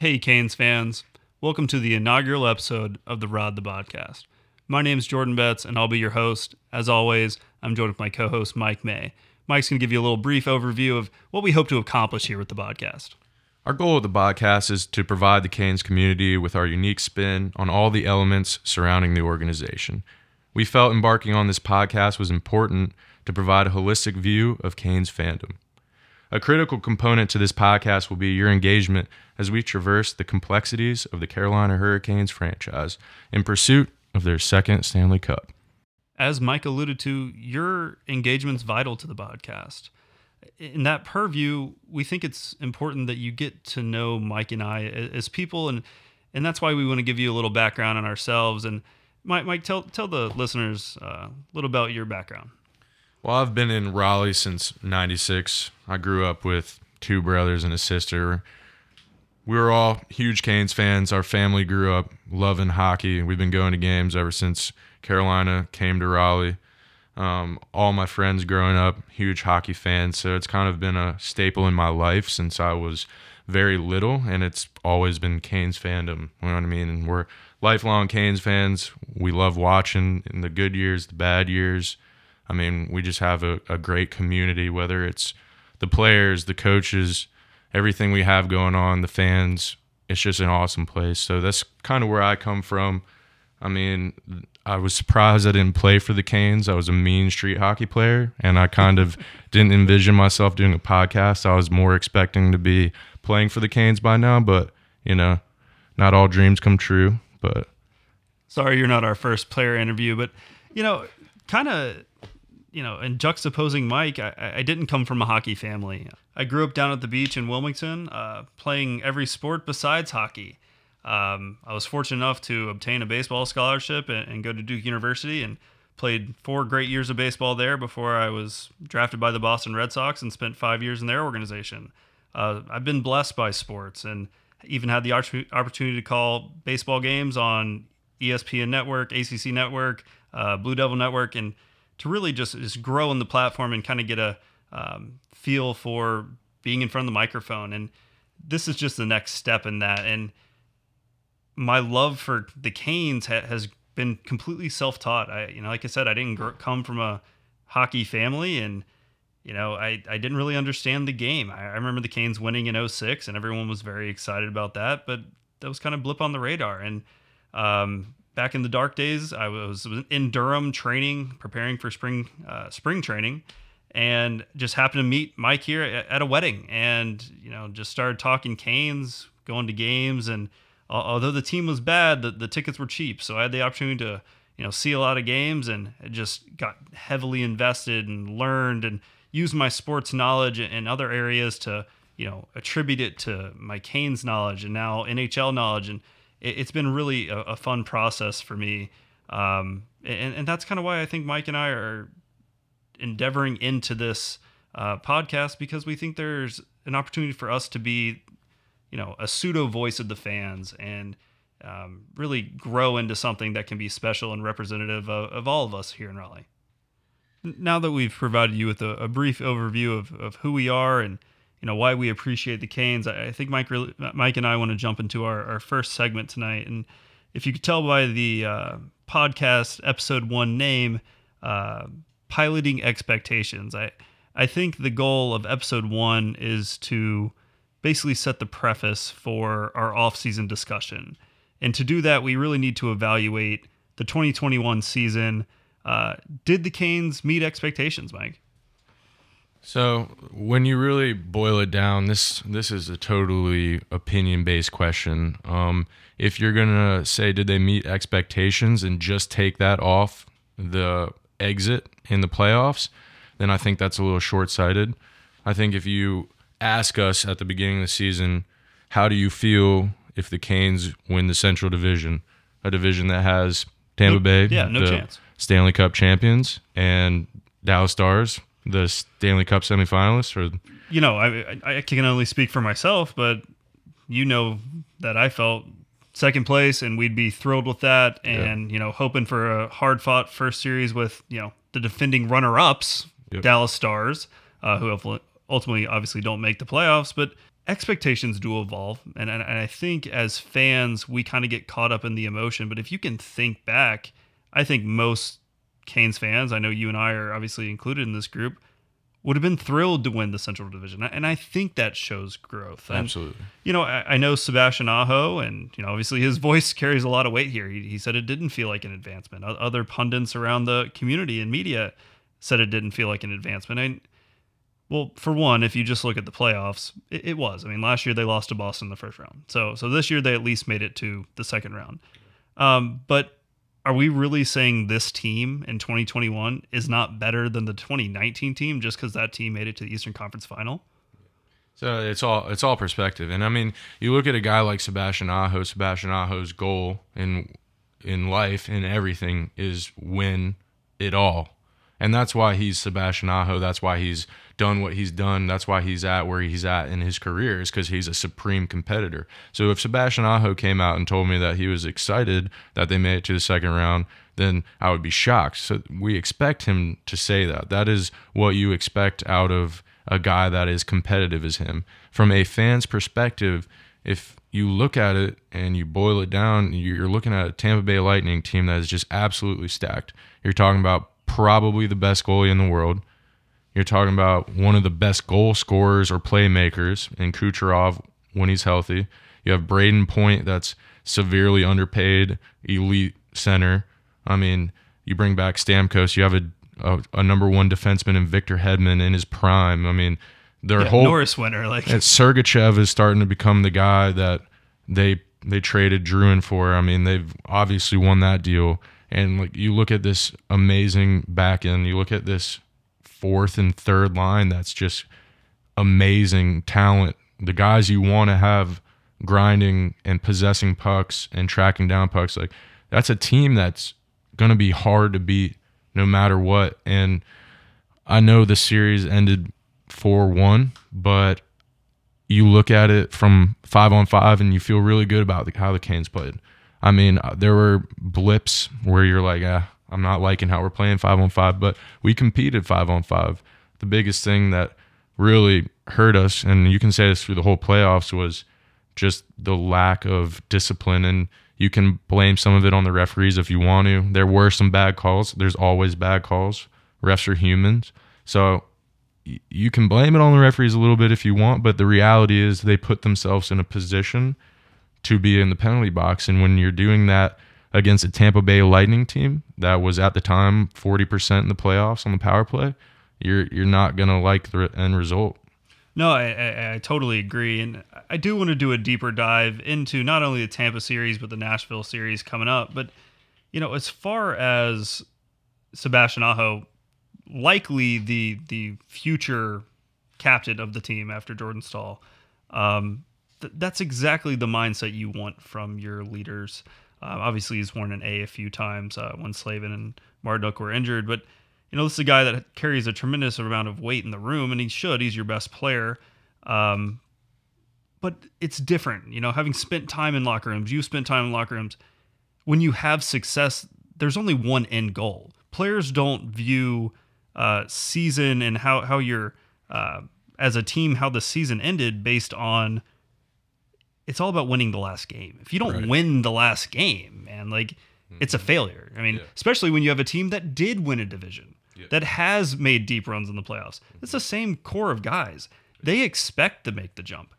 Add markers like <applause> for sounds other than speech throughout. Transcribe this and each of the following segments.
Hey, Canes fans. Welcome to the inaugural episode of the Rod the Bodcast. My name is Jordan Betts, and I'll be your host. As always, I'm joined with my co host, Mike May. Mike's going to give you a little brief overview of what we hope to accomplish here with the podcast. Our goal of the podcast is to provide the Canes community with our unique spin on all the elements surrounding the organization. We felt embarking on this podcast was important to provide a holistic view of Canes fandom. A critical component to this podcast will be your engagement as we traverse the complexities of the Carolina Hurricanes franchise in pursuit of their second Stanley Cup. As Mike alluded to, your engagement's vital to the podcast. In that purview, we think it's important that you get to know Mike and I as people, and and that's why we want to give you a little background on ourselves. And Mike, Mike, tell tell the listeners uh, a little about your background. Well, I've been in Raleigh since 96. I grew up with two brothers and a sister. We were all huge Canes fans. Our family grew up loving hockey. We've been going to games ever since Carolina came to Raleigh. Um, all my friends growing up, huge hockey fans. So it's kind of been a staple in my life since I was very little. And it's always been Canes fandom. You know what I mean? And we're lifelong Canes fans. We love watching in the good years, the bad years. I mean, we just have a, a great community, whether it's the players, the coaches, everything we have going on, the fans. It's just an awesome place. So that's kind of where I come from. I mean, I was surprised I didn't play for the Canes. I was a mean street hockey player, and I kind of <laughs> didn't envision myself doing a podcast. I was more expecting to be playing for the Canes by now, but you know, not all dreams come true. But sorry, you're not our first player interview, but you know, kind of you know, and juxtaposing Mike, I, I, didn't come from a hockey family. I grew up down at the beach in Wilmington, uh, playing every sport besides hockey. Um, I was fortunate enough to obtain a baseball scholarship and, and, go to Duke University and played four great years of baseball there before I was drafted by the Boston Red Sox and spent five years in their organization. Uh, I've been blessed by sports and even had the opportunity to call baseball games on ESPN Network, ACC Network, uh, Blue Devil Network, and to really just just grow in the platform and kind of get a um, feel for being in front of the microphone. And this is just the next step in that. And my love for the Canes ha- has been completely self-taught. I, you know, like I said, I didn't gr- come from a hockey family and you know, I, I didn't really understand the game. I, I remember the Canes winning in 06 and everyone was very excited about that, but that was kind of blip on the radar. And um, back in the dark days, I was in Durham training, preparing for spring uh, spring training, and just happened to meet Mike here at, a wedding, and you know just started talking Canes, going to games, and although the team was bad, the, the tickets were cheap, so I had the opportunity to you know see a lot of games, and just got heavily invested and learned and used my sports knowledge in other areas to you know attribute it to my Canes knowledge and now NHL knowledge. And it, has been really a, a, fun process for me. Um, and, and that's kind of why I think Mike and I are endeavoring into this uh, podcast because we think there's an opportunity for us to be, you know, a pseudo voice of the fans and um, really grow into something that can be special and representative of, of all of us here in Raleigh. Now that we've provided you with a, a brief overview of, of who we are and you know why we appreciate the Canes. I, I think Mike really, Mike and I want to jump into our, our first segment tonight, and if you could tell by the uh, podcast episode one name, uh, piloting expectations. I I think the goal of episode one is to basically set the preface for our off-season discussion, and to do that, we really need to evaluate the 2021 season. Uh, did the Canes meet expectations, Mike? So when you really boil it down, this this is a totally opinion based question. Um, if you're gonna say did they meet expectations and just take that off the exit in the playoffs, then I think that's a little short sighted. I think if you ask us at the beginning of the season, how do you feel if the Canes win the Central Division, a division that has Tampa Bay, yeah, no chance, Stanley Cup champions, and Dallas Stars, the Stanley Cup semifinalists, or you know, I I can only speak for myself, but you know that I felt second place, and we'd be thrilled with that, and yeah. you know, hoping for a hard fought first series with you know the defending runner ups, yep. Dallas Stars, uh, who ultimately obviously don't make the playoffs, but expectations do evolve, and and, and I think as fans we kind of get caught up in the emotion. But if you can think back, I think most Canes fans, I know you and I are obviously included in this group, would have been thrilled to win the Central Division, and I think that shows growth. And, Absolutely. You know, I, I know Sebastian Aho, and you know, obviously his <laughs> voice carries a lot of weight here. He, he said it didn't feel like an advancement. Other pundits around the community and media said it didn't feel like an advancement. And well, for one, if you just look at the playoffs, it, it was. I mean, last year they lost to Boston in the first round, so so this year they at least made it to the second round. Um, but are we really saying this team in 2021 is not better than the 2019 team just because that team made it to the Eastern Conference Final? So it's all it's all perspective, and I mean, you look at a guy like Sebastian Aho. Sebastian Aho's goal in in life and everything is win it all, and that's why he's Sebastian Aho. That's why he's done what he's done. That's why he's at where he's at in his career is because he's a supreme competitor. So if Sebastian Aho came out and told me that he was excited that they made it to the second round, then I would be shocked. So we expect him to say that. That is what you expect out of a guy that is competitive as him. From a fan's perspective, if you look at it and you boil it down, you're looking at a Tampa Bay Lightning team that is just absolutely stacked. You're talking about probably the best goalie in the world. You're talking about one of the best goal scorers or playmakers in Kucherov when he's healthy. You have Brayden Point, that's severely underpaid, elite center. I mean, you bring back Stamkos, you have a a, a number one defenseman in Victor Hedman in his prime. I mean, their Yeah, whole Norris winner, like and Sergachev is starting to become the guy that they they traded Drouin for. I mean, they've obviously won that deal. And like you look at this amazing back end, you look at this fourth and third line that's just amazing talent. The guys you want to have grinding and possessing pucks and tracking down pucks, like that's a team that's gonna be hard to beat no matter what. And I know the series ended four one, but you look at it from five on five and you feel really good about the, how the Canes played. I mean, uh, there were blips where you're like, ah, I'm not liking how we're playing five on five, but we competed five on five. The biggest thing that really hurt us, and you can say this through the whole playoffs, was just the lack of discipline. And you can blame some of it on the referees if you want to. There were some bad calls. There's always bad calls. Refs are humans. So you can blame it on the referees a little bit if you want, but the reality is they put themselves in a position to be in the penalty box. And when you're doing that against a Tampa Bay Lightning team that was at the time 40% in the playoffs on the power play, you're you're not gonna like the end result. No, I, I, I totally agree, and I do want to do a deeper dive into not only the Tampa series but the Nashville series coming up. But you know, as far as Sebastian Aho, likely the the future captain of the team after Jordan Staal, um, th- that's exactly the mindset you want from your leaders. Uh, obviously, he's worn an A a few times uh, when Slavin and Martinook were injured, but you know, this is a guy that carries a tremendous amount of weight in the room, and he should. He's your best player. Um, but it's different, you know, having spent time in locker rooms, you spent time in locker rooms. When you have success, there's only one end goal. Players don't view uh, season and how how you're uh, as a team how the season ended based on. It's all about winning the last game. If you don't Right. win the last game, man, like it's a mm-hmm. failure. I mean, Yeah. especially when you have a team that did win a division, Yeah. that has made deep runs in the playoffs. It's the mm-hmm. same core of guys. They expect to make the jump.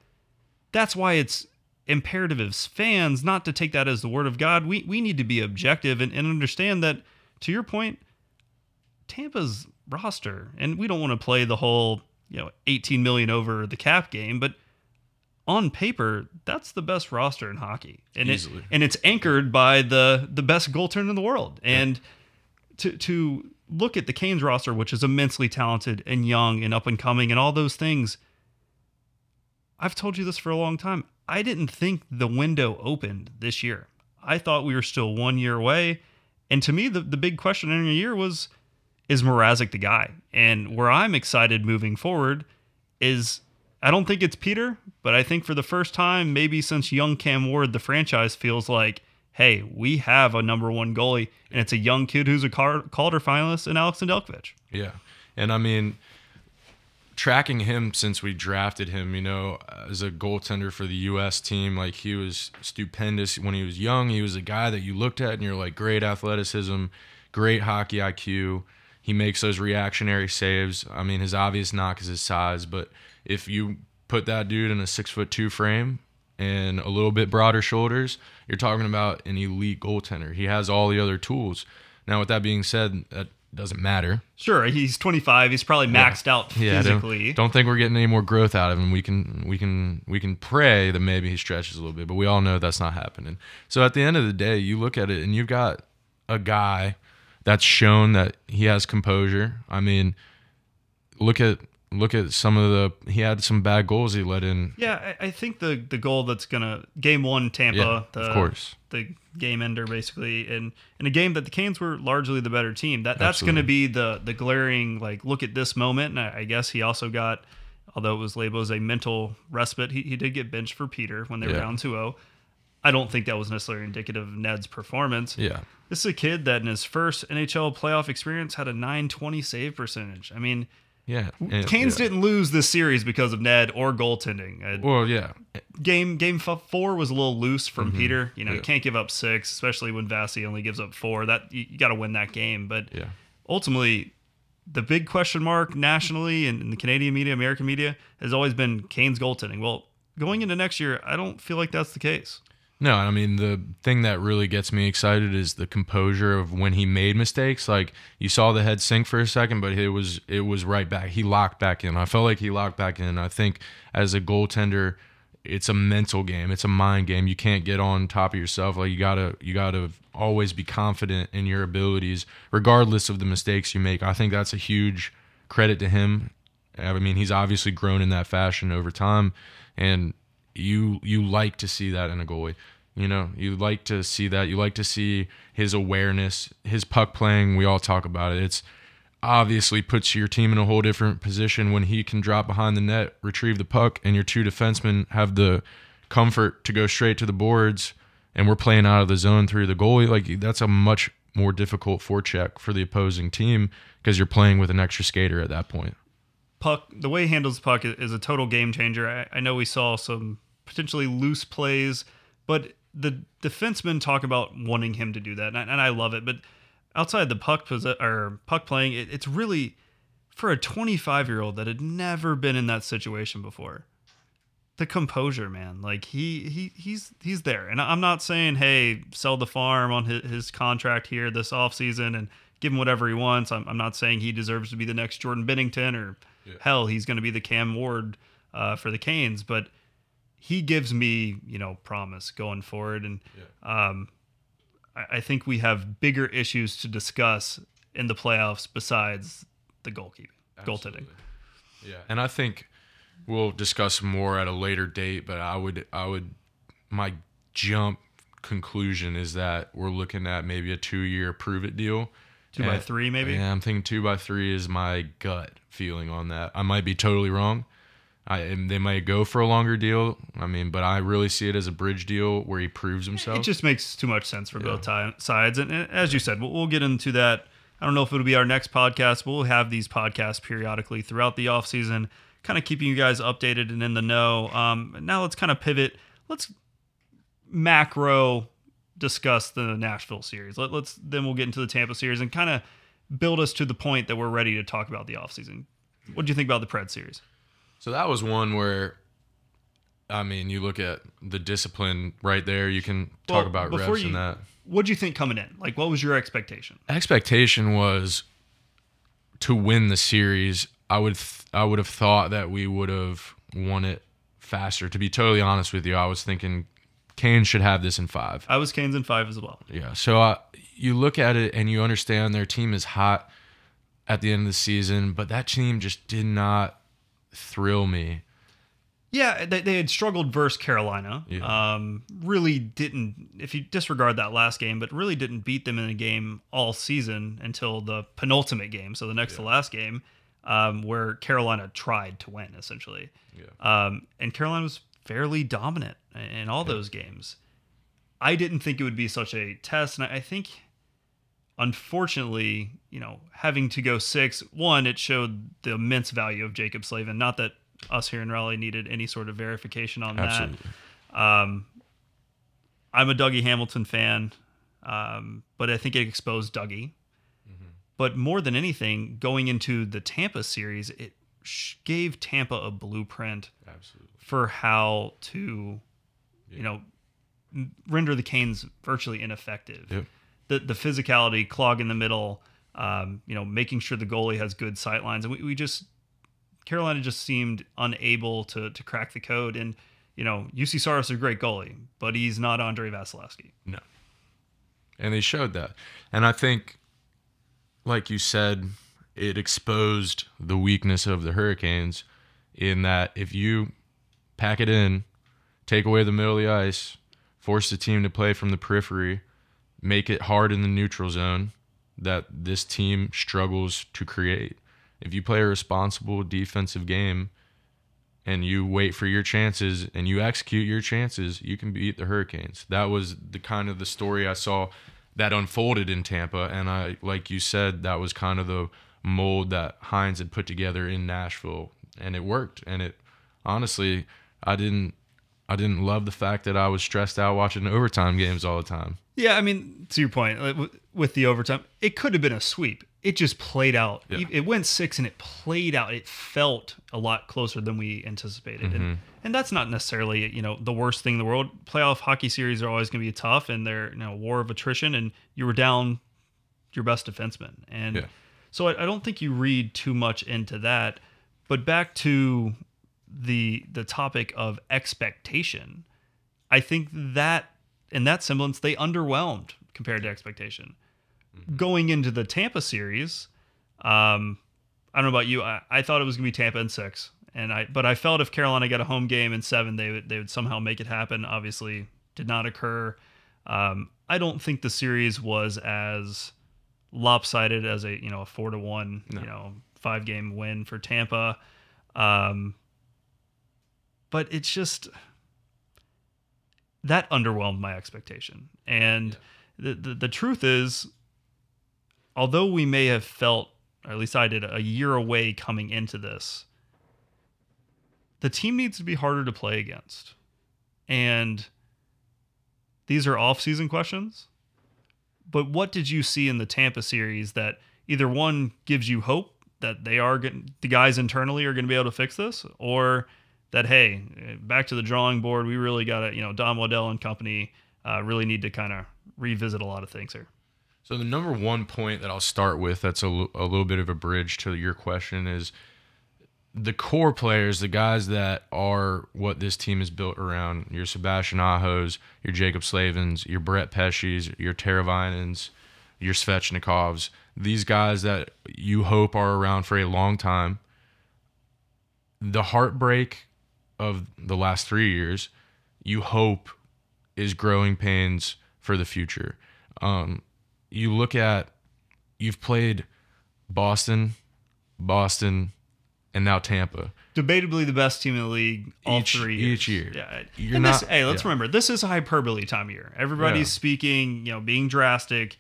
That's why it's imperative as fans not to take that as the word of God. We we need to be objective and, and understand that to your point, Tampa's roster, and we don't want to play the whole, you know, 18 million over the cap game, but on paper, that's the best roster in hockey. And it, and it's anchored by the the best goaltender in the world. And to to look at the Canes roster, which is immensely talented and young and up and coming and all those things. I've told you this for a long time. I didn't think the window opened this year. I thought we were still one year away. And to me, the, the big question in a year was is Mrazek the guy? And where I'm excited moving forward is I don't think it's Peter, but I think for the first time, maybe since young Cam Ward, the franchise feels like, hey, we have a number one goalie, and it's a young kid who's a Calder finalist in Alex Nedeljkovic. Yeah. And I mean, tracking him since we drafted him, you know, as a goaltender for the U.S. team, like he was stupendous when he was young. He was a guy that you looked at and you're like, great athleticism, great hockey IQ. He makes those reactionary saves. I mean, his obvious knock is his size, but if you put that dude in a six foot two frame and a little bit broader shoulders, you're talking about an elite goaltender. He has all the other tools. Now, with that being said, that doesn't matter. Sure, he's 25. He's probably maxed out Yeah, physically. don't, don't think we're getting any more growth out of him. We can we can we can pray that maybe he stretches a little bit, but we all know that's not happening. So at the end of the day, you look at it and you've got a guy that's shown that he has composure. I mean, look at look at some of the he had some bad goals he let in. Yeah, I, I think the the goal that's gonna game one Tampa, Yeah, the, of course. the game ender basically, and in a game that the Canes were largely the better team. That that's Absolutely. gonna be the the glaring like look at this moment. And I, I guess he also got, although it was labeled as a mental respite, he, he did get benched for Peter when they were down 2-0. I don't think that was necessarily indicative of Ned's performance. Yeah. This is a kid that in his first NHL playoff experience had a 920 save percentage. I mean, Yeah. and- Canes yeah. didn't lose this series because of Ned or goaltending. Uh, Well, yeah. game game f- four was a little loose from Peter. You know, you Mm-hmm. Can't give up six, especially when Vasi only gives up four. That you, you got to win that game. But Yeah. ultimately, the big question mark nationally and in the Canadian media, American media, has always been Canes' goaltending. Well, going into next year, I don't feel like that's the case. No, I mean the thing that really gets me excited is the composure of when he made mistakes. Like you saw the head sink for a second, but it was it was right back. He locked back in. I felt like he locked back in. I think as a goaltender, it's a mental game. It's a mind game. You can't get on top of yourself. Like you gotta you gotta always be confident in your abilities, regardless of the mistakes you make. I think that's a huge credit to him. I mean, he's obviously grown in that fashion over time, and you you like to see that in a goalie. You know, you like to see that. You like to see his awareness, his puck playing. We all talk about it. It's obviously puts your team in a whole different position when he can drop behind the net, retrieve the puck, and your two defensemen have the comfort to go straight to the boards. And we're playing out of the zone through the goalie. Like that's a much more difficult forecheck for the opposing team because you're playing with an extra skater at that point. Puck the way he handles the puck is, a total game changer. I, I know we saw some potentially loose plays, but the defensemen talk about wanting him to do that, and I, and I love it. But outside the puck posi- or puck playing, it, it's really for a 25 year old that had never been in that situation before. The composure, man. Like he he he's he's there, and I'm not saying hey sell the farm on his, his contract here this offseason and give him whatever he wants. I'm, I'm not saying he deserves to be the next Jordan Binnington or hell he's going to be the Cam Ward uh, for the Canes, but he gives me you know promise going forward, and um, I, I think we have bigger issues to discuss in the playoffs besides the goalkeeping, goaltending. Yeah, and I think we'll discuss more at a later date. But I would, I would, my jump conclusion is that we're looking at maybe a two-year prove it deal. Two by three, maybe. Yeah, I'm thinking two by three is my gut feeling on that. I might be totally wrong. I and they might go for a longer deal. I mean, but I really see it as a bridge deal where he proves himself. It just makes too much sense for both ti- sides. And, and as you said, we'll, we'll get into that. I don't know if it'll be our next podcast, but we'll have these podcasts periodically throughout the off season, kind of keeping you guys updated and in the know. Um, now let's kind of pivot. Let's macro discuss the Nashville series. Let, let's then we'll get into the Tampa series and kind of build us to the point that we're ready to talk about the off season. What do you think about the Pred series? So that was one where, I mean, you look at the discipline right there. You can talk Well, about reps you- and that. What do you think coming in? Like, what was your expectation? expectation was to win the series. I would th- I would have thought that we would have won it faster. To be totally honest with you, I was thinking Kane should have this in five. I was Canes in five as well. Yeah. So uh, you look at it and you understand their team is hot at the end of the season, but that team just did not thrill me. Yeah, they, they had struggled versus Carolina. Yeah. Um, really didn't, if you disregard that last game, but really didn't beat them in a game all season until the penultimate game, so the next to last game, um, where Carolina tried to win essentially. Yeah. Um, and Carolina was fairly dominant in all those games. I didn't think it would be such a test, and I think unfortunately, you know, having to go six, one, it showed the immense value of Jaccob Slavin. Not that us here in Raleigh needed any sort of verification on Absolutely. that. Um, I'm a Dougie Hamilton fan, um, but I think it exposed Dougie. But more than anything, going into the Tampa series, it sh- gave Tampa a blueprint Absolutely. for how to, you know, render the Canes virtually ineffective. Yep. The the physicality, clog in the middle, um, you know, making sure the goalie has good sight lines, and we, we just Carolina just seemed unable to to crack the code. And you know, Juuse Saros is a great goalie, but he's not Andrei Vasilevskiy. No. And they showed that. And I think, like you said, it exposed the weakness of the Hurricanes in that if you pack it in, take away the middle of the ice, force the team to play from the periphery, make it hard in the neutral zone that this team struggles to create. If you play a responsible defensive game and you wait for your chances and you execute your chances, you can beat the Hurricanes. That was the kind of the story I saw that unfolded in Tampa and I like you said that was kind of the mold that Hynes had put together in Nashville and it worked and it honestly I didn't I didn't love the fact that I was stressed out watching overtime games all the time. Yeah, I mean, to your point, uh, with the overtime, it could have been a sweep. It just played out. Yeah. It- went six and it played out. It felt a lot closer than we anticipated. And, mm-hmm. and that's not necessarily, you know, the worst thing in the world. Playoff hockey series are always going to be tough and they're, you know, war of attrition and you were down your best defenseman. And Yeah. so I, I don't think you read too much into that. But back to the the topic of expectation, I think that in that semblance they underwhelmed compared to expectation. Going into the Tampa series, um, I don't know about you, I, I thought it was gonna be Tampa in six, and I but I felt if Carolina got a home game in seven, they would they would somehow make it happen. Obviously, did not occur. Um, I don't think the series was as lopsided as a you know a four to one you know five game win for Tampa. Um, but it's just that underwhelmed my expectation. And the, the the truth is, although we may have felt, or at least I did, a year away coming into this, the team needs to be harder to play against. And these are off-season questions. But what did you see in the Tampa series that either one gives you hope that they are getting the guys internally are going to be able to fix this, or that hey, back to the drawing board, we really got to you know Don Waddell and company uh, really need to kind of revisit a lot of things here. So the number one point that I'll start with that's a, l- a little bit of a bridge to your question is the core players, the guys that are what this team is built around. Your Sebastian Ahos, your Jaccob Slavins, your Brett Pesce's, your Teravainens, your Svechnikovs. These guys that you hope are around for a long time. The heartbreak of the last three years, you hope is growing pains for the future. Um, you look at you've played Boston, Boston, and now Tampa. Debatably the best team in the league all Each- three years. each year. Yeah. You're and this, hey, let's yeah. remember this is a hyperbole time of year. Everybody's Yeah. speaking, you know, being drastic.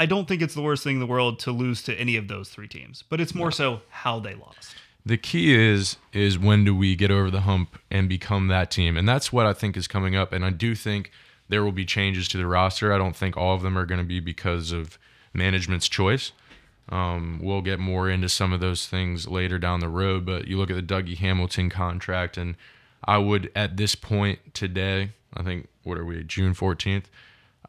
I don't think it's the worst thing in the world to lose to any of those three teams, but it's more so how they lost. The key is is when do we get over the hump and become that team? And that's what I think is coming up. And I do think there will be changes to the roster. I don't think all of them are going to be because of management's choice. Um, we'll get more into some of those things later down the road. But you look at the Dougie Hamilton contract, and I would at this point today, I think what are we, June fourteenth?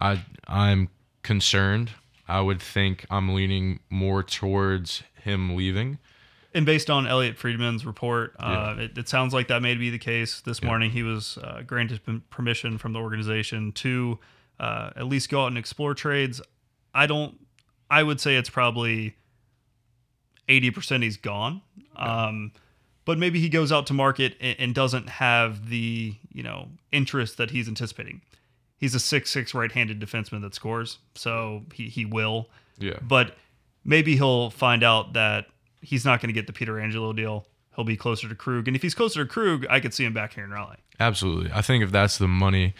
I I'm concerned. I would think I'm leaning more towards him leaving. And based on Elliotte Friedman's report, uh, it, it sounds like that may be the case. This morning, he was uh, granted permission from the organization to uh, at least go out and explore trades. I don't. I would say it's probably eighty percent he's gone. Um, but maybe he goes out to market and, and doesn't have the you know interest that he's anticipating. He's a six six right handed defenseman that scores, so he he will Yeah. but maybe he'll find out that he's not going to get the Pietrangelo deal. He'll be closer to Krug, and if he's closer to Krug, I could see him back here in Raleigh. Absolutely. I think if that's the money,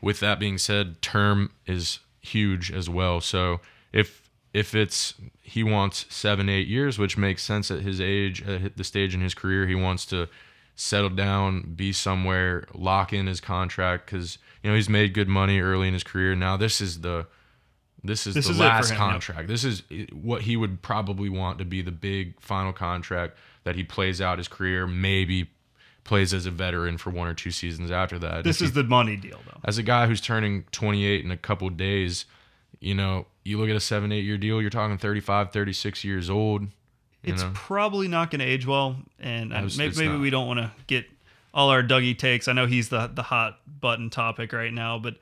with that being said, term is huge as well. So if if it's he wants seven, eight years, which makes sense at his age, at the stage in his career, he wants to settle down, be somewhere, lock in his contract because you know he's made good money early in his career. Now this is the this is This the is last him, yep. contract. This is what he would probably want to be the big final contract that he plays out his career. Maybe plays as a veteran for one or two seasons after that. This If he is the money deal, though. as a guy who's turning 28 in a couple days, you know, you look at a seven, eight year deal, you're talking 35, 36 years old. It's know, probably not going to age well, and maybe, maybe we don't want to get all our Dougie takes. I know he's the the hot button topic right now, but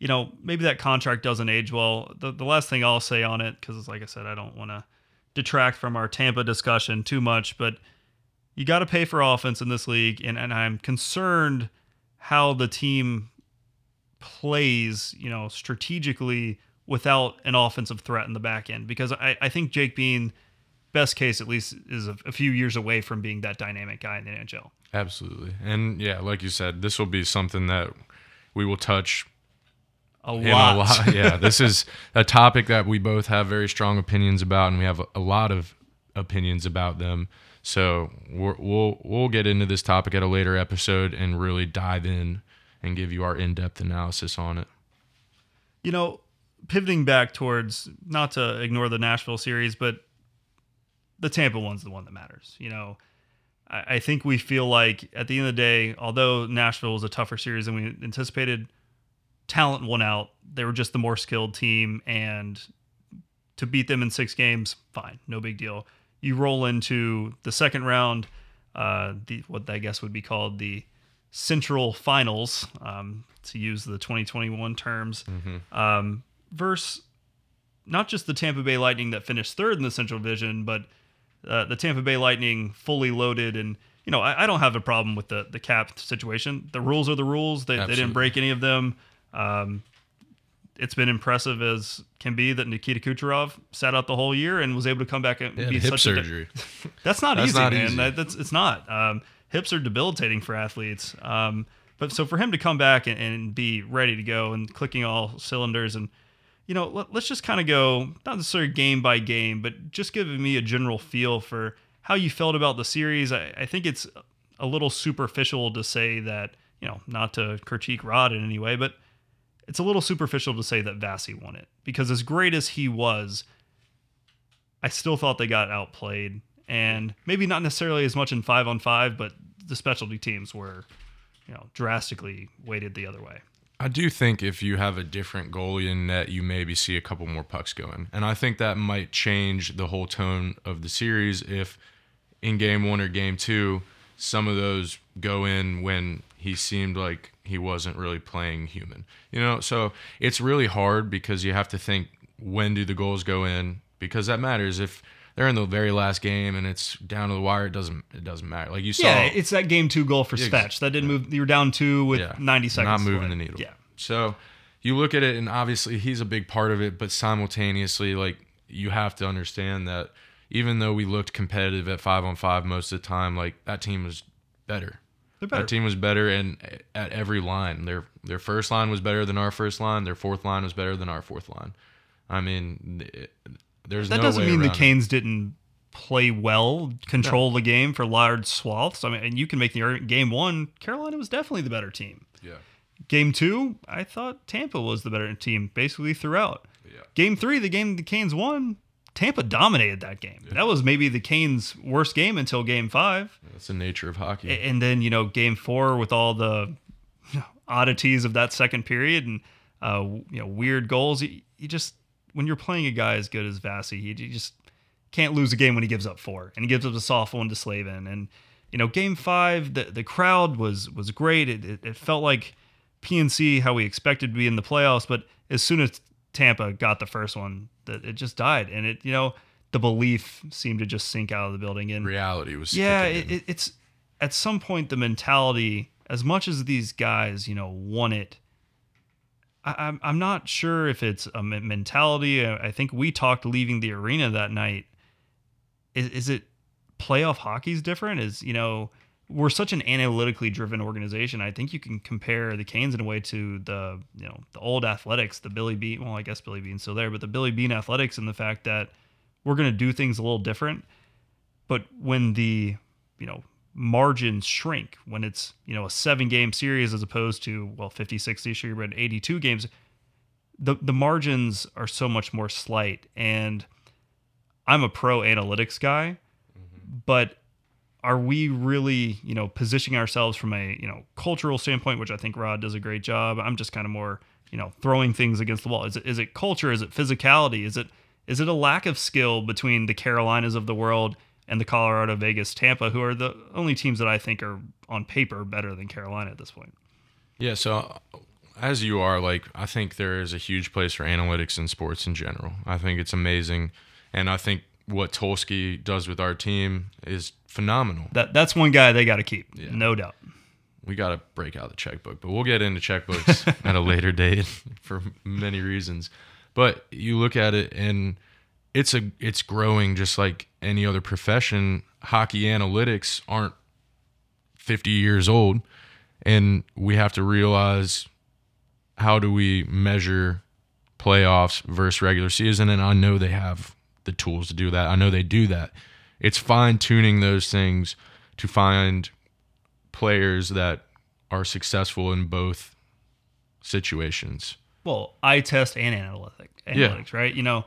you know maybe that contract doesn't age well. The the last thing I'll say on it, because it's like I said, I don't want to detract from our Tampa discussion too much, but you got to pay for offense in this league, and and I'm concerned how the team plays, you know, strategically without an offensive threat in the back end, because I I think Jake Bean best case at least is a, a few years away from being that dynamic guy in the NHL. absolutely. And yeah, like you said, this will be something that we will touch A lot. a lot. <laughs> Yeah, this is a topic that we both have very strong opinions about, and we have a, a lot of opinions about them. So we're, we'll we'll get into this topic at a later episode and really dive in and give you our in depth analysis on it. You know, pivoting back towards not to ignore the Nashville series, but the Tampa one's the one that matters. You know, I, I think we feel like at the end of the day, although Nashville was a tougher series than we anticipated, talent won out. They were just the more skilled team, and to beat them in six games, fine, no big deal. You roll into the second round, uh, the what I guess would be called the Central Finals, um, to use the 2021 terms, um, versus not just the Tampa Bay Lightning that finished third in the Central Division, but uh, the Tampa Bay Lightning fully loaded. And you know, I, I don't have a problem with the the cap situation. The rules are the rules. They, they didn't break any of them. Um, it's been impressive as can be that Nikita Kucherov sat out the whole year and was able to come back and Yeah, be hip such a surgery. <laughs> that's not That's easy, not man. easy. That, that's it's not. Um, hips are debilitating for athletes. Um, but so for him to come back and, and be ready to go and clicking all cylinders and you know let, let's just kind of go not necessarily game by game, but just giving me a general feel for how you felt about the series. I, I think it's a little superficial to say that you know not to critique Rod in any way, but it's a little superficial to say that Vasi won it because as great as he was, I still thought they got outplayed, and maybe not necessarily as much in five on five, but the specialty teams were, you know, drastically weighted the other way. I do think if you have a different goalie in net, you maybe see a couple more pucks going. And I think that might change the whole tone of the series if in game one or game two, some of those go in when he seemed like he wasn't really playing human. You know, so it's really hard because you have to think when do the goals go in because that matters. If they're in the very last game and it's down to the wire, it doesn't it doesn't matter. Like you saw Yeah, it's that game two goal for Yeah, Svetch that didn't move. You were down two with Yeah, 90 seconds. Not moving the needle. Yeah, So you look at it, and obviously he's a big part of it, but simultaneously, like you have to understand that even though we looked competitive at five on five most of the time, like that team was better. That team was better, and at every line, their their first line was better than our first line. Their fourth line was better than our fourth line. I mean, there's that no doesn't mean the around it. Canes didn't play well, control the game for large swaths. I mean, and you can make the argument. Game one, Carolina was definitely the better team. Yeah, Game two, I thought Tampa was the better team basically throughout. yeah. Game three, the game the Canes won, Tampa dominated that game. That was maybe the Canes' worst game until game five. That's the nature of hockey. And then, you know, game four with all the oddities of that second period and, uh, you know, weird goals. You, you just, when you're playing a guy as good as Vasi, you, you just can't lose a game when he gives up four and he gives up a soft one to Slavin. And, you know, game five, the, the crowd was, was great. It, it, it felt like PNC, how we expected to be in the playoffs. But as soon as Tampa got the first one, that it just died. And it, you know, the belief seemed to just sink out of the building. And Reality was yeah, it, it, it's at some point the mentality, as much as these guys, you know, won it. I, I'm I'm not sure if it's a mentality. I I think we talked leaving the arena that night. Is is it playoff hockey's different? Is you know we're such an analytically driven organization. I think you can compare the Canes in a way to the you know the old athletics, the Billy Beane. Well, I guess Billy Beane's still there, but the Billy Beane athletics and the fact that we're going to do things a little different. But when the you know margins shrink, when it's you know a seven game series as opposed to well 50, 60 this year, but 82 games, the the margins are so much more slight. And I'm a pro analytics guy, mm-hmm. but are we really, you know, positioning ourselves from a, you know, cultural standpoint, which I think Rod does a great job. I'm just kind of more, you know, throwing things against the wall. Is it is it culture? Is it physicality? Is it is it a lack of skill between the Carolinas of the world and the Colorado, Vegas, Tampa, who are the only teams that I think are on paper better than Carolina at this point? Yeah, so as you are, like I think there is a huge place for analytics in sports in general. I think it's amazing. And I think what Tulsky does with our team is phenomenal. That that's one guy they got to keep, yeah. no doubt. We got to break out the checkbook, but we'll get into checkbooks <laughs> at a later date <laughs> for many reasons. But you look at it and it's a it's growing just like any other profession. Hockey analytics aren't 50 years old and we have to realize how do we measure playoffs versus regular season and I know they have the tools to do that. I know they do that. It's fine tuning those things to find players that are successful in both situations. Well, eye test and analytic analytics, yeah. right? You know,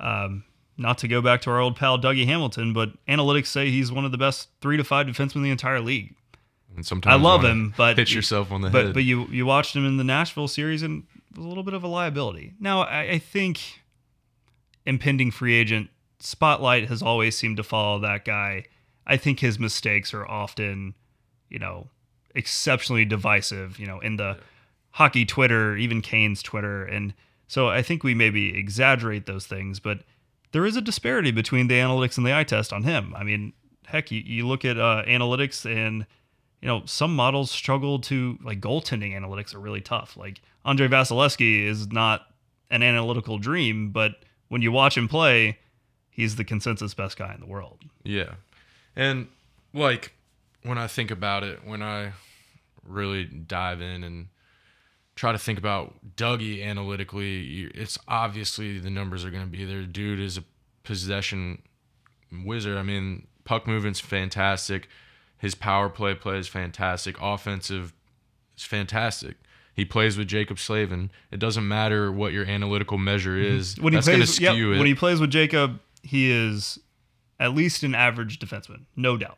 um, not to go back to our old pal Dougie Hamilton, but analytics say he's one of the best three to five defensemen in the entire league. And sometimes I love him, but hit yourself on the but, head. But you you watched him in the Nashville series and was a little bit of a liability. Now I, I think impending free agent spotlight has always seemed to follow that guy. I think his mistakes are often, you know, exceptionally divisive, you know, in the hockey Twitter, even Canes Twitter. And so I think we maybe exaggerate those things, but there is a disparity between the analytics and the eye test on him. I mean, heck, you, you look at uh, analytics and, you know, some models struggle to, like, goaltending analytics are really tough. Like, Andrei Vasilevskiy is not an analytical dream, but when you watch him play, he's the consensus best guy in the world. Yeah. And like when I think about it, when I really dive in and try to think about Dougie analytically, it's obviously the numbers are going to be there. Dude is a possession wizard. I mean, puck movement's fantastic. His power play play is fantastic. Offensive is fantastic. He plays with Jaccob Slavin. It doesn't matter what your analytical measure mm-hmm. is. When he That's plays, yep, when he plays with Jaccob, he is at least an average defenseman, no doubt.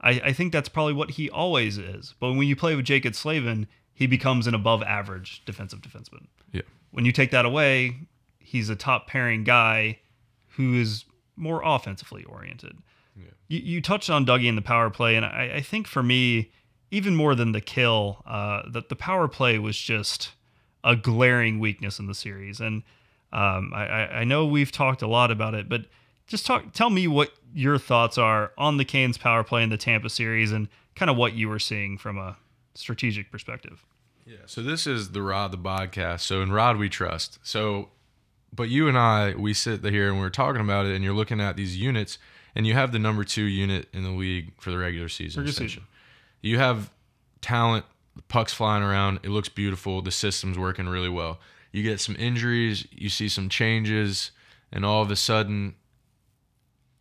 I, I think that's probably what he always is. But when you play with Jaccob Slavin, he becomes an above average defensive defenseman. Yeah. When you take that away, he's a top pairing guy who is more offensively oriented. Yeah. You, you touched on Dougie in the power play, and I, I think for me, even more than the kill, uh, that the power play was just a glaring weakness in the series. And um, I, I know we've talked a lot about it, but just talk. Tell me what your thoughts are on the Canes power play in the Tampa series, and kind of what you were seeing from a strategic perspective. Yeah. So this is the Rod the bodcast. So in Rod we trust. So, but you and I we sit here and we're talking about it, and you're looking at these units, and you have the number two unit in the league for the regular season. Regular season. You have talent, the pucks flying around. It looks beautiful. The system's working really well you get some injuries, you see some changes, and all of a sudden,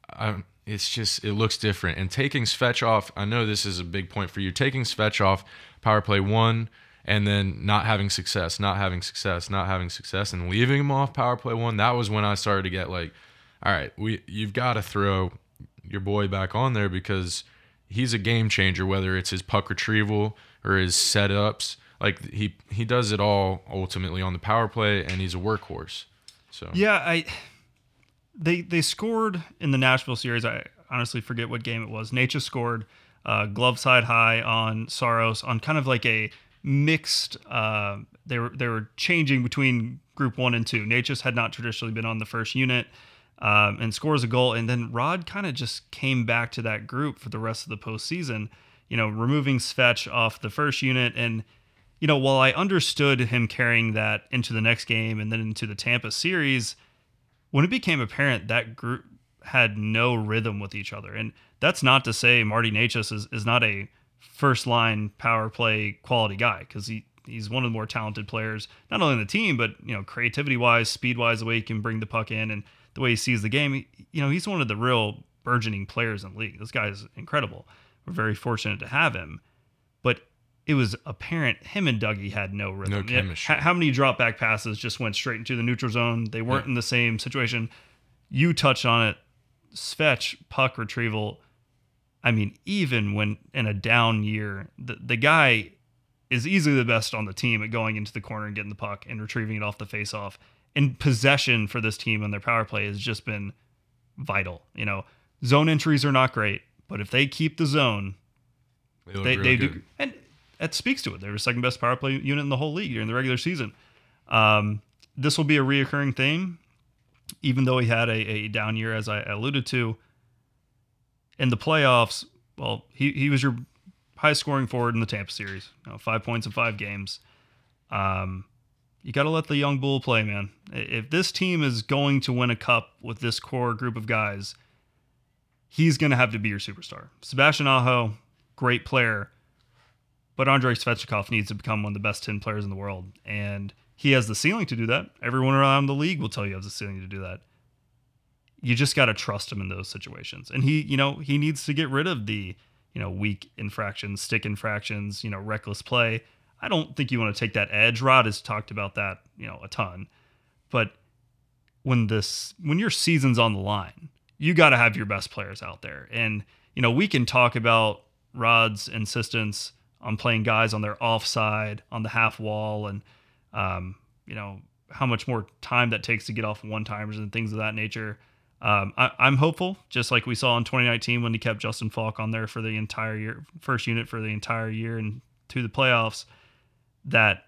I, it's just it looks different. And taking Svechov, I know this is a big point for you. Taking Svechov, power play one, and then not having success, not having success, not having success, and leaving him off power play one. That was when I started to get like, all right, we you've got to throw your boy back on there because he's a game changer. Whether it's his puck retrieval or his setups like he he does it all ultimately on the power play, and he's a workhorse. So yeah, I they they scored in the Nashville series. I honestly forget what game it was. Necas scored uh, glove side high on Saros on kind of like a mixed. Uh, they were they were changing between group one and two. Necas had not traditionally been on the first unit. Um, and scores a goal, and then Rod kind of just came back to that group for the rest of the postseason. You know, removing Svech off the first unit. And you know, while I understood him carrying that into the next game and then into the Tampa series, when it became apparent that group had no rhythm with each other, and that's not to say Marty Necas is, is not a first line power play quality guy because he he's one of the more talented players, not only in the team, but you know, creativity wise, speed wise, the way he can bring the puck in. And the way he sees the game. You know, he's one of the real burgeoning players in the league. This guy is incredible. We're very fortunate to have him. But it was apparent him and Dougie had no rhythm. No chemistry. How, many drop back passes just went straight into the neutral zone? They weren't Yeah. in the same situation. You touched on it. Svetch puck retrieval. I mean, even when in a down year, the, the guy is easily the best on the team at going into the corner and getting the puck and retrieving it off the faceoff. And possession for this team on their power play has just been vital. You know, zone entries are not great, but if they keep the zone, They they, really they do, and that speaks to it. They're the second best power play unit in the whole league during the regular season. Um, this will be a reoccurring theme, even though he had a, a down year, as I alluded to. In the playoffs, well, he, he was your highest scoring forward in the Tampa series, you know, five points in five games. Um, you got to let the young bull play, man. If this team is going to win a cup with this core group of guys, he's going to have to be your superstar. Sebastian Aho, great player, but Andrei Svechnikov needs to become one of the best 10 players in the world. And he has the ceiling to do that. Everyone around the league will tell you has the ceiling to do that. You just got to trust him in those situations. And he, you know, he needs to get rid of the, you know, weak infractions, stick infractions, you know, reckless play. I don't think you want to take that edge. Rod has talked about that, you know, a ton. But when this when your season's on the line, you got to have your best players out there. And you know, we can talk about Rod's insistence on playing guys on their offside, on the half wall, and um, you know how much more time that takes to get off one timers and things of that nature. Um, I, I'm hopeful, just like we saw in 2019 when he kept Justin Faulk on there for the entire year, first unit for the entire year and to the playoffs, that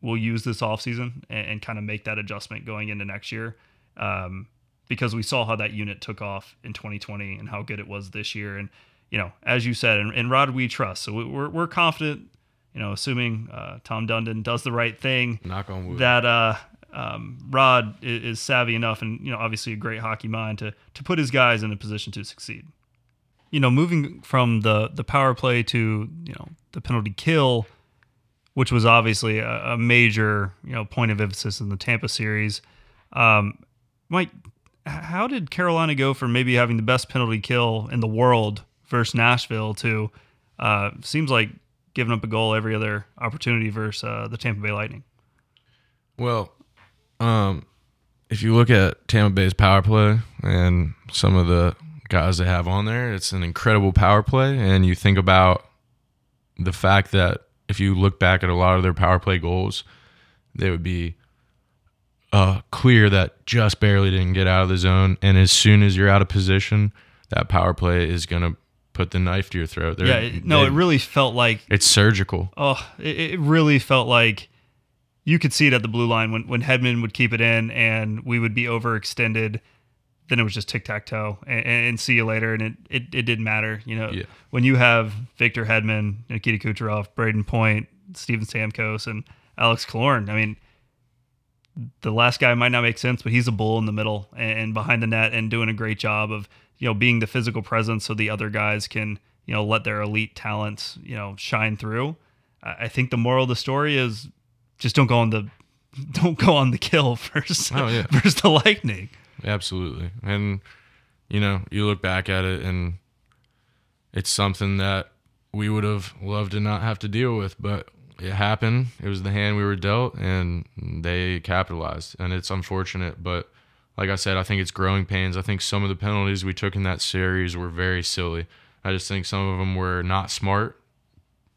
we'll use this offseason and, and kind of make that adjustment going into next year. Um, because we saw how that unit took off in 2020 and how good it was this year. And, you know, as you said, and, and Rod, we trust. So we, we're, we're confident, you know, assuming uh, Tom Dundon does the right thing, Knock on wood. that uh, um, Rod is, is savvy enough and, you know, obviously a great hockey mind to, to put his guys in a position to succeed. You know, moving from the, the power play to, you know, the penalty kill, which was obviously a, a major, you know, point of emphasis in the Tampa series. Um, Mike, how did Carolina go from maybe having the best penalty kill in the world versus Nashville to uh, seems like giving up a goal every other opportunity versus uh, the Tampa Bay Lightning? Well, um, if you look at Tampa Bay's power play and some of the guys they have on there, it's an incredible power play. And you think about the fact that if you look back at a lot of their power play goals, they would be uh, clear that just barely didn't get out of the zone. And as soon as you're out of position, that power play is going to put the knife to your throat. They're- yeah, it, no, they- it really felt like it's surgical. oh, it, it really felt like you could see it at the blue line when when Hedman would keep it in and we would be overextended. Then it was just tic tac toe and, and see you later, and it, it it didn't matter. You know, Yeah. when you have Victor Hedman, Nikita Kucherov, Brayden Point, Steven Stamkos, and Alex Killorn, I mean, the last guy might not make sense, but he's a bull in the middle and, and behind the net and doing a great job of you know being the physical presence so the other guys can you know let their elite talents you know shine through. I I think the moral of the story is just don't go on the <laughs> don't go on the kill <laughs> first Oh, yeah. versus the lightning. Absolutely. And you know, you look back at it and it's something that we would have loved to not have to deal with, but it happened. It was the hand we were dealt and they capitalized. And it's unfortunate, but like I said, I think it's growing pains. I think some of the penalties we took in that series were very silly. I just think some of them were not smart.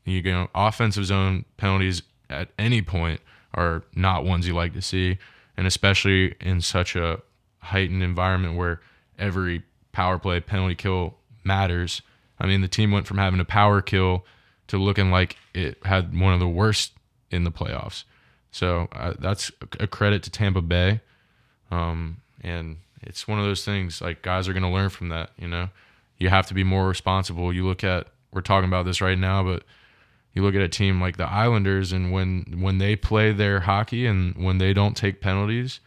You know, offensive zone penalties at any point are not ones you like to see, and especially in such a heightened environment where every power play penalty kill matters. I mean, the team went from having a power kill to looking like it had one of the worst in the playoffs. So uh, that's a credit to Tampa Bay. Um, and it's one of those things like guys are going to learn from that. You know, you have to be more responsible. You look at we're talking about this right now, but you look at a team like the Islanders, and when when they play their hockey and when they don't take penalties,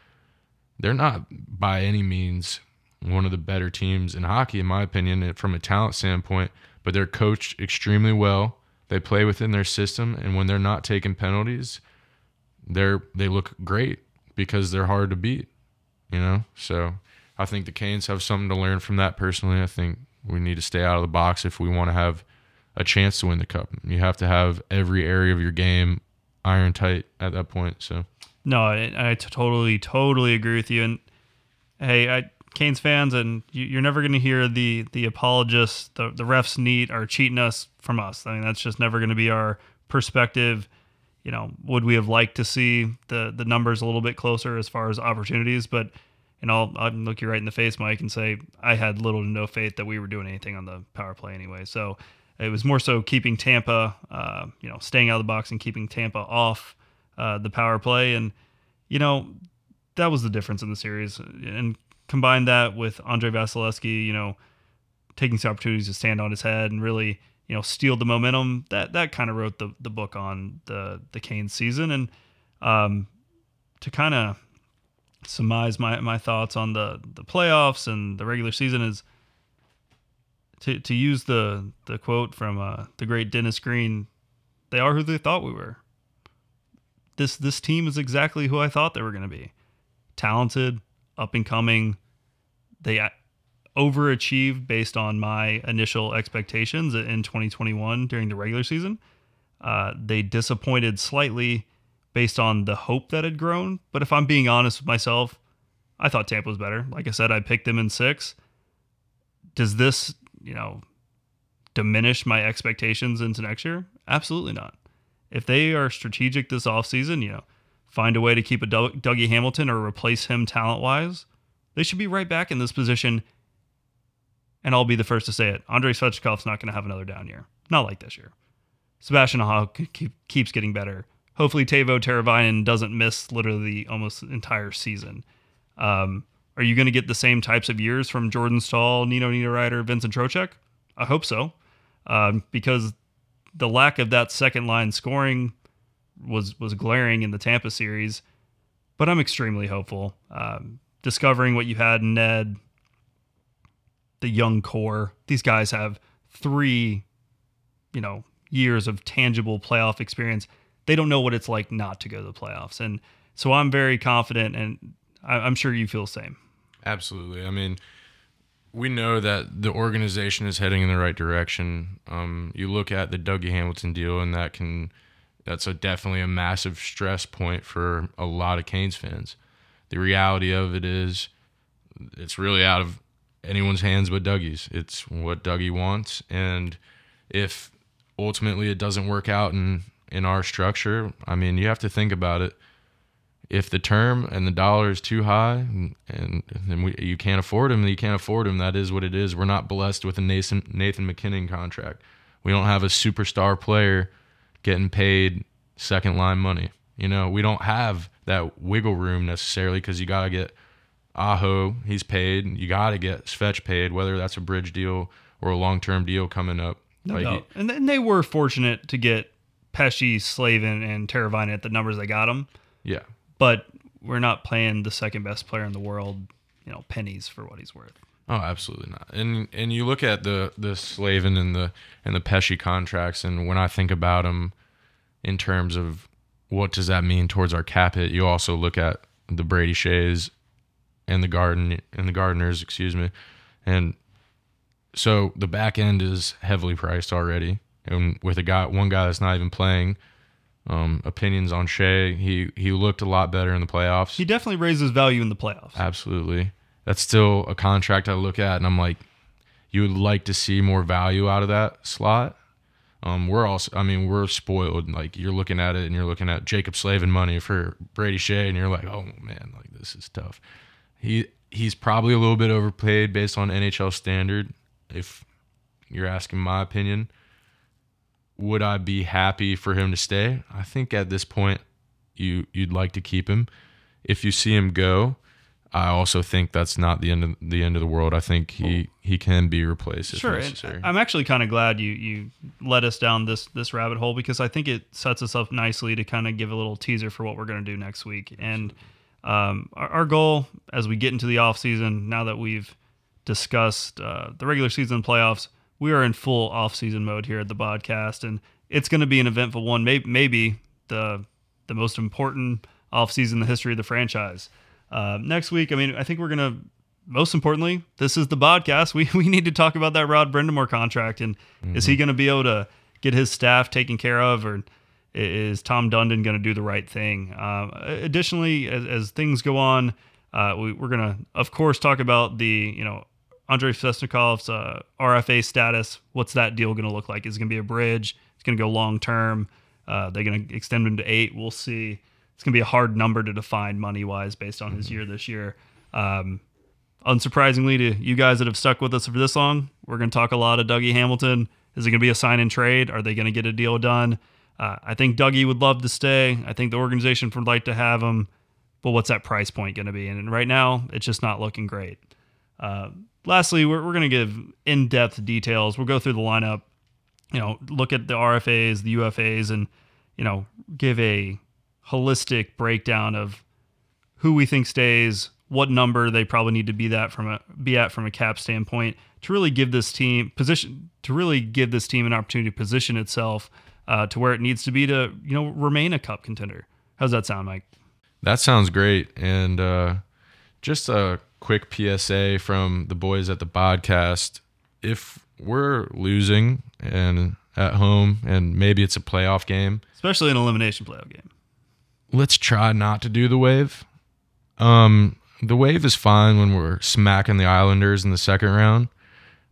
they're not by any means one of the better teams in hockey, in my opinion, from a talent standpoint. But they're coached extremely well. They play within their system, and when they're not taking penalties, they're they look great because they're hard to beat. You know, so I think the Canes have something to learn from that. Personally, I think we need to stay out of the box if we want to have a chance to win the cup. You have to have every area of your game iron tight at that point. So no, I, I totally, totally agree with you. And hey, I, Canes fans, and you, are never going to hear the the apologists, the the refs neat are cheating us from us. I mean, that's just never going to be our perspective. You know, would we have liked to see the the numbers a little bit closer as far as opportunities? But and I'll I'll look you right in the face, Mike, and say I had little to no faith that we were doing anything on the power play anyway. So it was more so keeping Tampa, uh, you know, staying out of the box and keeping Tampa off uh, the power play, and you know that was the difference in the series. And combine that with Andrei Vasilevskiy, you know, taking some opportunities to stand on his head and really, you know, steal the momentum. That that kind of wrote the the book on the the Kane season, and um, to kind of surmise my my thoughts on the the playoffs and the regular season is to to use the the quote from uh, the great Dennis Green, they are who they thought we were. This this team is exactly who I thought they were going to be. Talented, up and coming. They overachieved based on my initial expectations in 2021 during the regular season. Uh, they disappointed slightly based on the hope that had grown. But if I'm being honest with myself, I thought Tampa was better. Like I said, I picked them in six. Does this you know, diminish my expectations into next year? Absolutely not. If they are strategic this offseason, you know, find a way to keep a Doug- Dougie Hamilton or replace him talent wise, they should be right back in this position. And I'll be the first to say it. Andrei Svechnikov's not going to have another down year. Not like this year. Sebastian Aho keep, keeps getting better. Hopefully, Teuvo Teravainen doesn't miss literally almost entire season. Um, are you going to get the same types of years from Jordan Staal, Nino Niederreiter, Vincent Trocheck? I hope so, um, because the lack of that second line scoring was was glaring in the Tampa series. But I'm extremely hopeful. Um, discovering what you had in Ned, the young core. These guys have three, you know, years of tangible playoff experience. They don't know what it's like not to go to the playoffs, and so I'm very confident, and I'm sure you feel the same. Absolutely. I mean, we know that the organization is heading in the right direction. Um, you look at the Dougie Hamilton deal, and that can that's a definitely a massive stress point for a lot of Canes fans. The reality of it is, it's really out of anyone's hands but Dougie's. It's what Dougie wants, and if ultimately it doesn't work out in in our structure, I mean, you have to think about it if the term and the dollar is too high and, and, and we, you can't afford him, you can't afford him. That is what it is. We're not blessed with a Nathan, Nathan MacKinnon contract. We don't have a superstar player getting paid second line money. You know, we don't have that wiggle room necessarily because you got to get Aho, he's paid. You got to get Svech paid, whether that's a bridge deal or a long term deal coming up. No like. He, and they were fortunate to get Pesce, Slavin, and Teravainen at the numbers they got them. Yeah but we're not playing the second best player in the world, you know, pennies for what he's worth. Oh, absolutely not. And and you look at the the Slavin and the and the Pesce contracts, and when I think about them in terms of what does that mean towards our cap hit, you also look at the Brady Skjei's and the Garden and the Gardiners, excuse me, and so the back end is heavily priced already, and with a guy one guy that's not even playing um, opinions on Skjei. He he looked a lot better in the playoffs. He definitely raises value in the playoffs. Absolutely. That's still a contract I look at and I'm like, you would like to see more value out of that slot. Um, we're also, I mean, we're spoiled. Like you're looking at it and you're looking at Jaccob Slavin money for Brady Skjei, and you're like, oh man, like this is tough. He he's probably a little bit overpaid based on NHL standard. If you're asking my opinion, would I be happy for him to stay? I think at this point you you'd like to keep him. If you see him go, I also think that's not the end of the end of the world. I think he he can be replaced sure, necessary. I'm actually kind of glad you you led us down this this rabbit hole because I think it sets us up nicely to kind of give a little teaser for what we're going to do next week. And um, our, our, goal as we get into the off season, now that we've discussed uh, the regular season playoffs. We are in full off-season mode here at the podcast, and it's going to be an eventful one. Maybe, maybe the the most important offseason in the history of the franchise. Uh, next week, I mean, I think we're going to, most importantly, this is the podcast. We, <laughs> we need to talk about that Rod Brind'Amour contract. And mm-hmm. is he going to be able to get his staff taken care of or is Tom Dundon going to do the right thing? Uh, additionally, as, as, things go on, uh, we, are going to, of course, talk about the, you know, Andrei Svechnikov's uh, RFA status. What's that deal going to look like? Is it going to be a bridge? It's going to go long term. Uh, they're going to extend him to eight. We'll see it's going to be a hard number to define money wise based on his year this year. Um, unsurprisingly to you guys that have stuck with us for this long, we're going to talk a lot of Dougie Hamilton. Is it going to be a sign and trade? Are they going to get a deal done? Uh, I think Dougie would love to stay. I think the organization would like to have him. But what's that price point going to be? And right now, it's just not looking great. Uh, lastly, we're, we're going to give in depth details. We'll go through the lineup, you know, look at the RFAs, the UFAs, and, you know, give a holistic breakdown of who we think stays, what number they probably need to be that from a be at from a cap standpoint to really give this team position to really give this team an opportunity to position itself uh, to where it needs to be to you know remain a cup contender. How's that sound, Mike? That sounds great. And uh, just a quick PSA from the boys at the podcast: if we're losing and at home, and maybe it's a playoff game, especially an elimination playoff game, let's try not to do the wave. Um, the wave is fine when we're smacking the Islanders in the second round.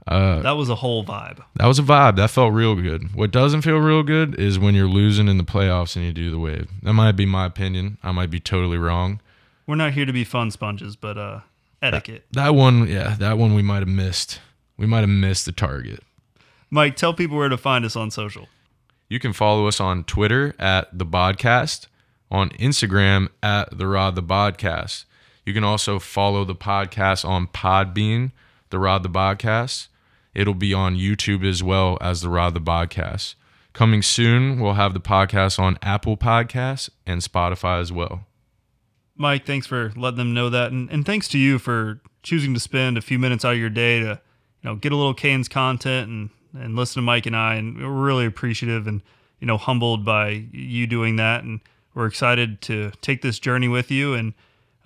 Uh, that was a whole vibe. That was a vibe. That felt real good. What doesn't feel real good is when you're losing in the playoffs and you do the wave. That might be my opinion. I might be totally wrong. We're not here to be fun sponges, but uh, etiquette. That, that one, yeah, that one we might have missed. We might have missed the target. Mike, tell people where to find us on social. You can follow us on Twitter at the podcast on Instagram at the Rod the Bodcast. You can also follow the podcast on Podbean, the Rod the Bodcast. It'll be on YouTube as well as the Rod the Bodcast. Coming soon, we'll have the podcast on Apple Podcasts and Spotify as well. Mike, thanks for letting them know that, and, and thanks to you for choosing to spend a few minutes out of your day to, you know, get a little Canes content and and listen to Mike and I, and we're really appreciative and you know humbled by you doing that and we're excited to take this journey with you. And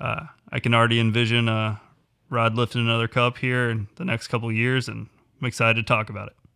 uh, I can already envision uh, Rod lifting another cup here in the next couple years, and I'm excited to talk about it.